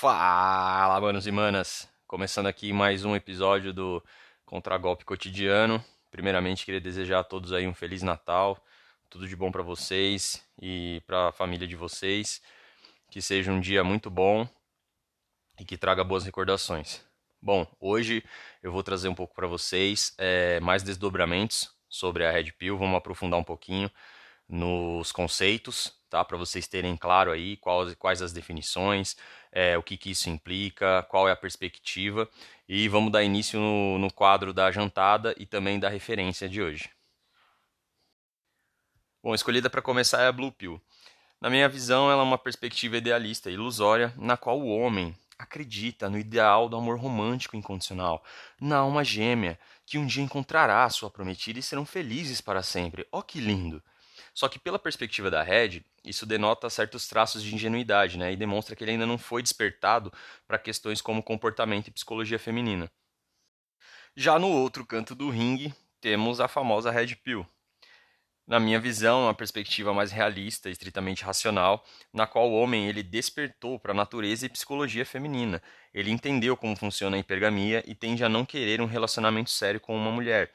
Fala, manos e manas! Começando aqui mais um episódio do Contragolpe Cotidiano. Primeiramente, queria desejar a todos aí um Feliz Natal, tudo de bom para vocês e para a família de vocês. Que seja um dia muito bom e que traga boas recordações. Bom, hoje eu vou trazer um pouco para vocês é, mais desdobramentos sobre a Red Pill. Vamos aprofundar um pouquinho nos conceitos, tá? Para vocês terem claro aí quais, quais as definições, é, o que, que isso implica, qual é a perspectiva. E vamos dar início no, no quadro da jantada e também da referência de hoje. Bom, escolhida para começar é a Blue Pill. Na minha visão, ela é uma perspectiva idealista, ilusória, na qual o homem acredita no ideal do amor romântico incondicional, na alma gêmea, que um dia encontrará a sua prometida e serão felizes para sempre. Oh, que lindo! Só que pela perspectiva da Red, isso denota certos traços de ingenuidade, né? E demonstra que ele ainda não foi despertado para questões como comportamento e psicologia feminina. Já no outro canto do ringue, temos a famosa Red Pill. Na minha visão, uma perspectiva mais realista, estritamente racional, na qual o homem ele despertou para a natureza e psicologia feminina. Ele entendeu como funciona a hipergamia e tende a não querer um relacionamento sério com uma mulher,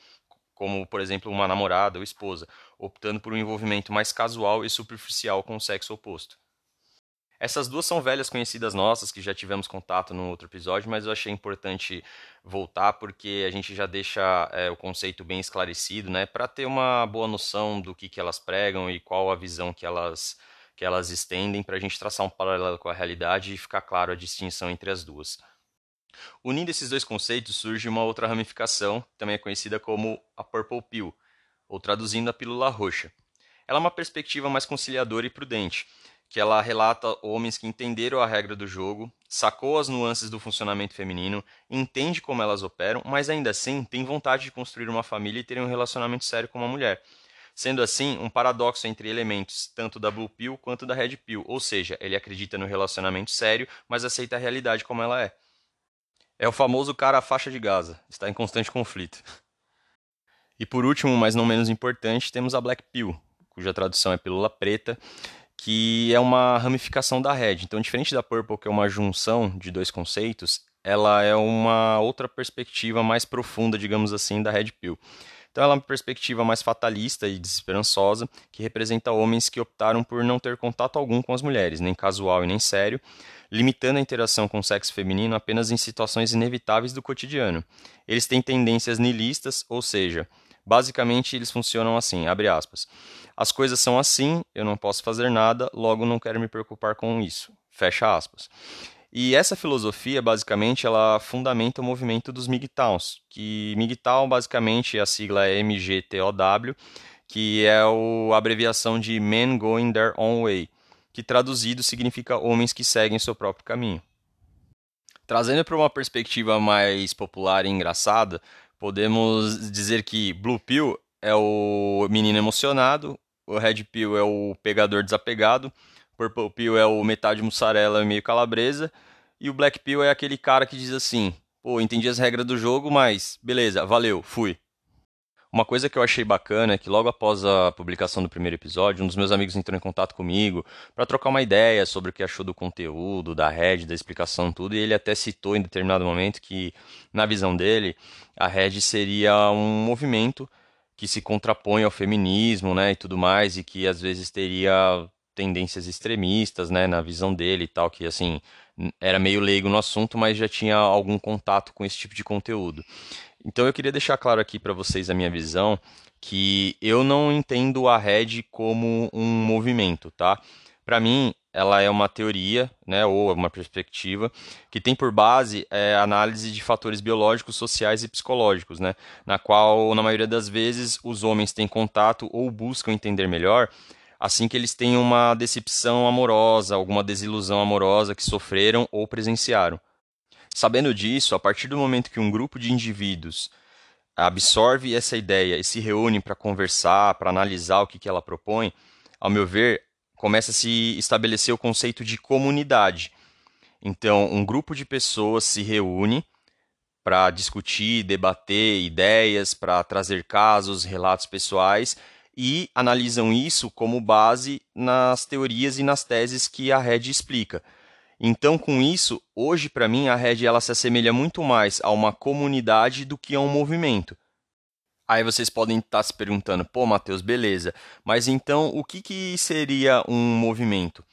como por exemplo uma namorada ou esposa, optando por um envolvimento mais casual e superficial com o sexo oposto. Essas duas são velhas conhecidas nossas, que já tivemos contato no outro episódio, mas eu achei importante voltar porque a gente já deixa é, o conceito bem esclarecido, né, para ter uma boa noção do que, que elas pregam e qual a visão que elas, que elas estendem, para a gente traçar um paralelo com a realidade e ficar claro a distinção entre as duas. Unindo esses dois conceitos, surge uma outra ramificação, também é conhecida como a Purple Pill, ou traduzindo a pílula roxa. Ela é uma perspectiva mais conciliadora e prudente, que ela relata homens que entenderam a regra do jogo, sacou as nuances do funcionamento feminino, entende como elas operam, mas ainda assim tem vontade de construir uma família e ter um relacionamento sério com uma mulher. Sendo assim, um paradoxo entre elementos tanto da Blue Pill quanto da Red Pill, ou seja, ele acredita no relacionamento sério, mas aceita a realidade como ela é. É o famoso cara faixa de Gaza, está em constante conflito. E por último, mas não menos importante, temos a Black Pill, cuja tradução é pílula preta, que é uma ramificação da Red. Então, diferente da Purple, que é uma junção de dois conceitos, ela é uma outra perspectiva mais profunda, digamos assim, da Red Pill. Então, ela é uma perspectiva mais fatalista e desesperançosa, que representa homens que optaram por não ter contato algum com as mulheres, nem casual e nem sério, limitando a interação com o sexo feminino apenas em situações inevitáveis do cotidiano. Eles têm tendências nihilistas, ou seja, basicamente eles funcionam assim, abre aspas. As coisas são assim, eu não posso fazer nada, logo não quero me preocupar com isso. Fecha aspas. E essa filosofia, basicamente, ela fundamenta o movimento dos MGTOWs, que MGTOW, basicamente, a sigla é MGTOW, que é a abreviação de Men Going Their Own Way, que traduzido significa homens que seguem seu próprio caminho. Trazendo para uma perspectiva mais popular e engraçada, podemos dizer que Blue Pill é o menino emocionado, o Red Pill é o pegador desapegado, Purple Pill é o metade mussarela meio calabresa. E o Black Pill é aquele cara que diz assim: pô, entendi as regras do jogo, mas beleza, valeu, fui. Uma coisa que eu achei bacana é que logo após a publicação do primeiro episódio, um dos meus amigos entrou em contato comigo para trocar uma ideia sobre o que achou do conteúdo, da rede, da explicação, tudo, e ele até citou em determinado momento que, na visão dele, a rede seria um movimento que se contrapõe ao feminismo, né, e tudo mais, e que às vezes teria tendências extremistas, né, na visão dele e tal, que assim, era meio leigo no assunto, mas já tinha algum contato com esse tipo de conteúdo. Então eu queria deixar claro aqui para vocês a minha visão, que eu não entendo a Red como um movimento, tá? Para mim, ela é uma teoria, né, ou uma perspectiva, que tem por base é, análise de fatores biológicos, sociais e psicológicos, né, na qual, na maioria das vezes, os homens têm contato ou buscam entender melhor assim que eles têm uma decepção amorosa, alguma desilusão amorosa que sofreram ou presenciaram. Sabendo disso, a partir do momento que um grupo de indivíduos absorve essa ideia e se reúne para conversar, para analisar o que, que ela propõe, ao meu ver, começa a se estabelecer o conceito de comunidade. Então, um grupo de pessoas se reúne para discutir, debater ideias, para trazer casos, relatos pessoais e analisam isso como base nas teorias e nas teses que a Red explica. Então, com isso, hoje para mim a Red ela se assemelha muito mais a uma comunidade do que a um movimento. Aí vocês podem estar se perguntando, pô, Matheus, beleza, mas então o que, que seria um movimento?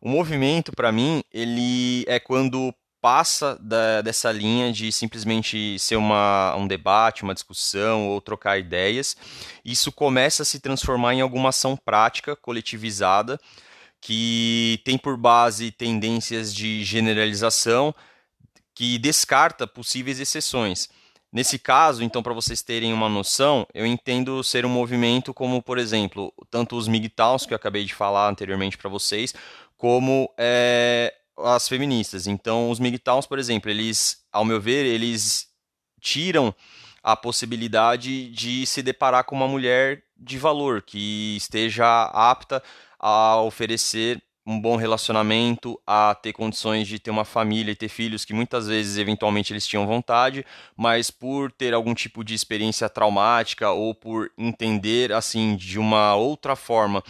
O movimento, para mim, ele é quando passa da, dessa linha de simplesmente ser uma, um debate, uma discussão ou trocar ideias. Isso começa a se transformar em alguma ação prática, coletivizada, que tem por base tendências de generalização, que descarta possíveis exceções. Nesse caso, então, para vocês terem uma noção, eu entendo ser um movimento como, por exemplo, tanto os MGTOWs, que eu acabei de falar anteriormente para vocês, como é, as feministas. Então, os MGTOWs, por exemplo, eles, ao meu ver, eles tiram a possibilidade de se deparar com uma mulher de valor, que esteja apta a oferecer um bom relacionamento, a ter condições de ter uma família e ter filhos que muitas vezes eventualmente eles tinham vontade, mas por ter algum tipo de experiência traumática ou por entender assim de uma outra forma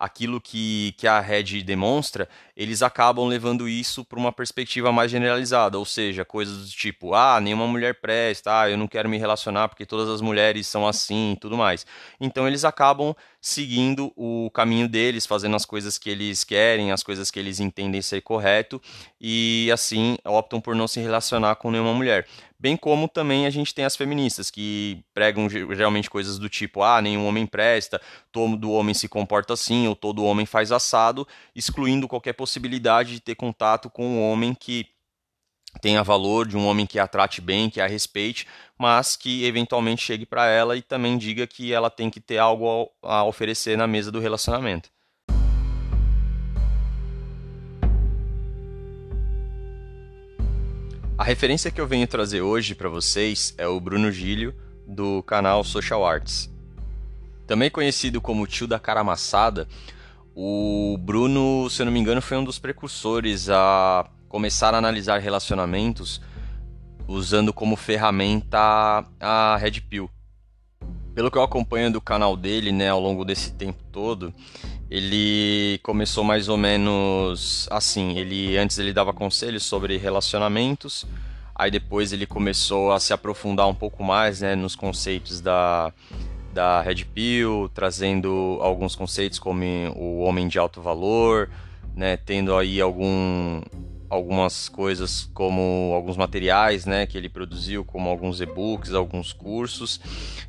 aquilo que, que a Red demonstra, eles acabam levando isso para uma perspectiva mais generalizada, ou seja, coisas do tipo, ah, nenhuma mulher presta, ah, eu não quero me relacionar porque todas as mulheres são assim e tudo mais. Então eles acabam seguindo o caminho deles, fazendo as coisas que eles querem, as coisas que eles entendem ser correto e assim optam por não se relacionar com nenhuma mulher. Bem como também a gente tem as feministas, que pregam geralmente coisas do tipo: ah, nenhum homem presta, todo homem se comporta assim, ou todo homem faz assado, excluindo qualquer possibilidade de ter contato com um homem que tenha valor, de um homem que a trate bem, que a respeite, mas que eventualmente chegue para ela e também diga que ela tem que ter algo a oferecer na mesa do relacionamento. A referência que eu venho trazer hoje para vocês é o Bruno Gílio, do canal Social Arts. Também conhecido como tio da cara amassada, o Bruno, se eu não me engano, foi um dos precursores a começar a analisar relacionamentos usando como ferramenta a Red Pill. Pelo que eu acompanho do canal dele, né, ao longo desse tempo todo, ele começou mais ou menos assim. Ele antes ele dava conselhos sobre relacionamentos, aí depois ele começou a se aprofundar um pouco mais, né, nos conceitos da da Red Pill, trazendo alguns conceitos como o homem de alto valor, né, tendo aí algum algumas coisas como alguns materiais né, que ele produziu, como alguns e-books, alguns cursos.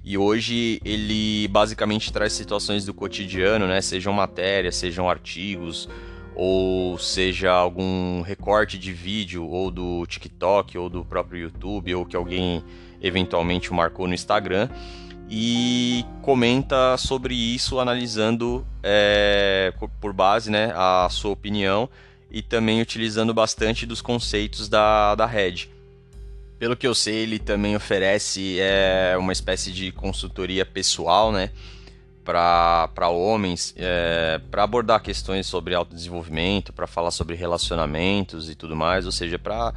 E hoje ele basicamente traz situações do cotidiano, né, sejam matérias, sejam artigos, ou seja algum recorte de vídeo, ou do TikTok, ou do próprio YouTube, ou que alguém eventualmente marcou no Instagram. E comenta sobre isso, analisando é, por base né, a sua opinião e também utilizando bastante dos conceitos da, da Red. Pelo que eu sei, ele também oferece é, uma espécie de consultoria pessoal, né? Para homens, é, para abordar questões sobre autodesenvolvimento, para falar sobre relacionamentos e tudo mais, ou seja, para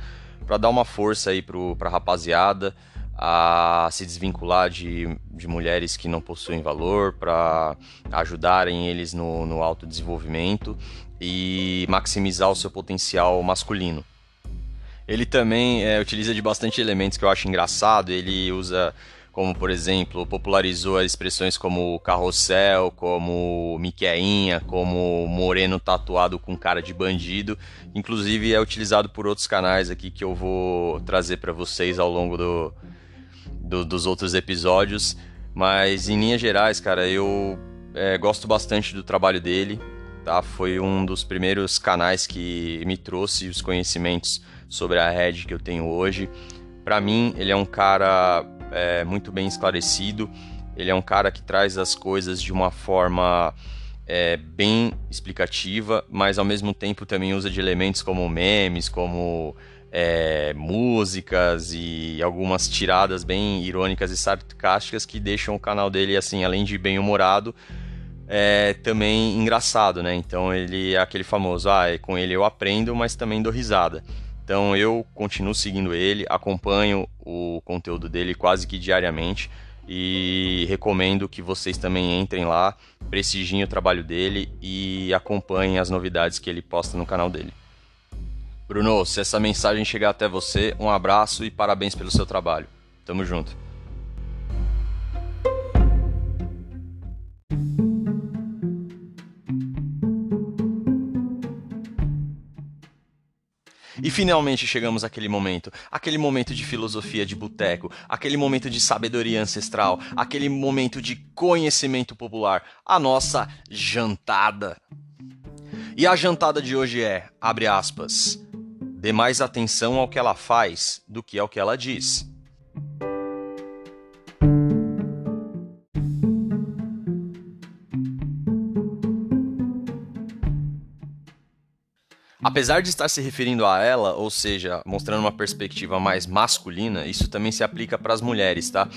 dar uma força aí para a rapaziada a se desvincular de, de mulheres que não possuem valor, para ajudarem eles no, no autodesenvolvimento e maximizar o seu potencial masculino. Ele também é, utiliza de bastante elementos que eu acho engraçado. Ele usa, como por exemplo, popularizou as expressões como carrossel, como Miqueinha, como moreno tatuado com cara de bandido. Inclusive é utilizado por outros canais aqui que eu vou trazer para vocês ao longo do, do, dos outros episódios. Mas em linhas gerais, cara, eu é, gosto bastante do trabalho dele tá? Foi um dos primeiros canais que me trouxe os conhecimentos sobre a Red que eu tenho hoje. Para mim, ele é um cara é, muito bem esclarecido. Ele é um cara que traz as coisas de uma forma é, bem explicativa, mas ao mesmo tempo também usa de elementos como memes, como é, músicas e algumas tiradas bem irônicas e sarcásticas que deixam o canal dele assim, além de bem humorado, é também engraçado, né? Então ele é aquele famoso, ah, é com ele eu aprendo, mas também dou risada. Então eu continuo seguindo ele, acompanho o conteúdo dele quase que diariamente e recomendo que vocês também entrem lá, prestigiem o trabalho dele e acompanhem as novidades que ele posta no canal dele. Bruno, se essa mensagem chegar até você, um abraço e parabéns pelo seu trabalho. Tamo junto. E finalmente chegamos àquele momento, aquele momento de filosofia de boteco, aquele momento de sabedoria ancestral, aquele momento de conhecimento popular, a nossa jantada. E a jantada de hoje é, abre aspas, dê mais atenção ao que ela faz do que ao que ela diz. Apesar de estar se referindo a ela, ou seja, mostrando uma perspectiva mais masculina, isso também se aplica para as mulheres, tá?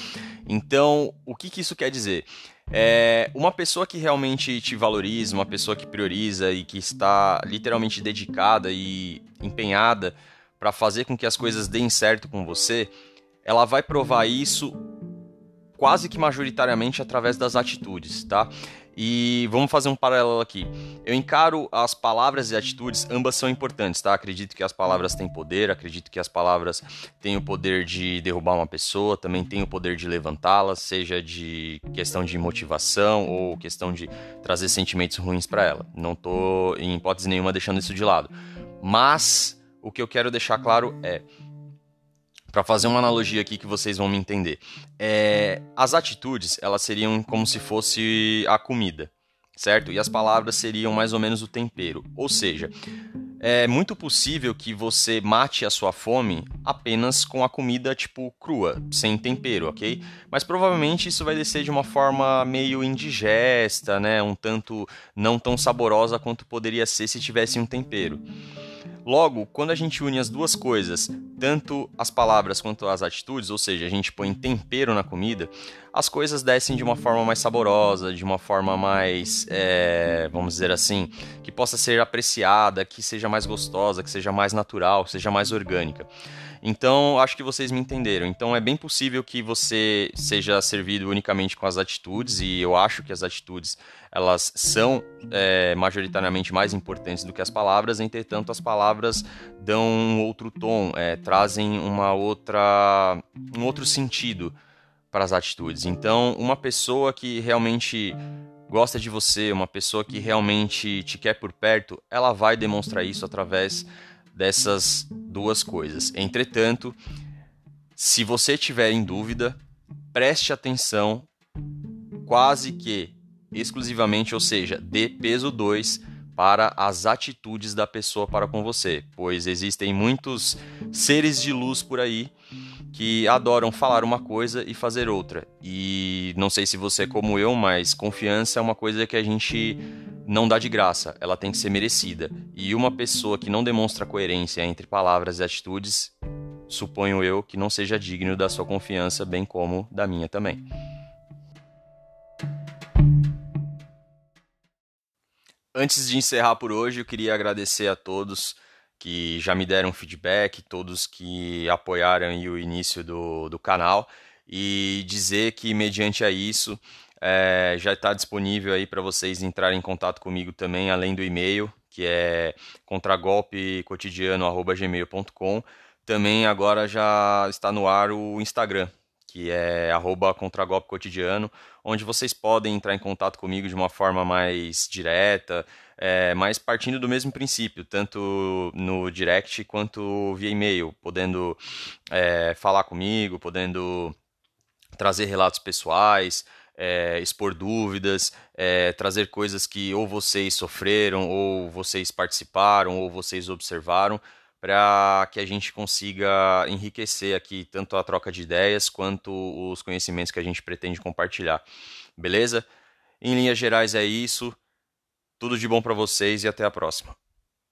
Então, o que, que isso quer dizer? É uma pessoa que realmente te valoriza, uma pessoa que prioriza e que está literalmente dedicada e empenhada para fazer com que as coisas deem certo com você, ela vai provar isso quase que majoritariamente através das atitudes, tá? E vamos fazer um paralelo aqui. Eu encaro as palavras e atitudes, ambas são importantes, tá? Acredito que as palavras têm poder, acredito que as palavras têm o poder de derrubar uma pessoa, também têm o poder de levantá-la, seja de questão de motivação ou questão de trazer sentimentos ruins para ela. Não tô em hipótese nenhuma deixando isso de lado. Mas o que eu quero deixar claro é para fazer uma analogia aqui que vocês vão me entender. É, as atitudes, elas seriam como se fosse a comida, certo? E as palavras seriam mais ou menos o tempero. Ou seja, é muito possível que você mate a sua fome apenas com a comida tipo crua, sem tempero, ok? Mas provavelmente isso vai descer de uma forma meio indigesta, né? Um tanto não tão saborosa quanto poderia ser se tivesse um tempero. Logo, quando a gente une as duas coisas, tanto as palavras quanto as atitudes, ou seja, a gente põe tempero na comida, as coisas descem de uma forma mais saborosa, de uma forma mais, é, vamos dizer assim, que possa ser apreciada, que seja mais gostosa, que seja mais natural, que seja mais orgânica. Então, acho que vocês me entenderam. Então, é bem possível que você seja servido unicamente com as atitudes, e eu acho que as atitudes elas são é, majoritariamente mais importantes do que as palavras. Entretanto, as palavras dão um outro tom, é, trazem uma outra, um outro sentido para as atitudes. Então, uma pessoa que realmente gosta de você, uma pessoa que realmente te quer por perto, ela vai demonstrar isso através dessas duas coisas. Entretanto, se você tiver em dúvida, preste atenção quase que exclusivamente, ou seja, dê peso 2 para as atitudes da pessoa para com você, pois existem muitos seres de luz por aí que adoram falar uma coisa e fazer outra. E não sei se você é como eu, mas confiança é uma coisa que a gente não dá de graça, ela tem que ser merecida. E uma pessoa que não demonstra coerência entre palavras e atitudes, suponho eu que não seja digno da sua confiança, bem como da minha também. Antes de encerrar por hoje, eu queria agradecer a todos que já me deram feedback, todos que apoiaram o início do, do canal e dizer que, mediante a isso, é, já está disponível aí para vocês entrarem em contato comigo também, além do e-mail, que é contragolpecotidiano.gmail.com. Também agora já está no ar o Instagram, que é arroba contragolpecotidiano, onde vocês podem entrar em contato comigo de uma forma mais direta, é, mas partindo do mesmo princípio, tanto no direct quanto via e-mail, podendo é, falar comigo, podendo trazer relatos pessoais, é, expor dúvidas, é, trazer coisas que ou vocês sofreram, ou vocês participaram, ou vocês observaram, para que a gente consiga enriquecer aqui tanto a troca de ideias quanto os conhecimentos que a gente pretende compartilhar. Beleza? Em linhas gerais é isso. Tudo de bom para vocês e até a próxima.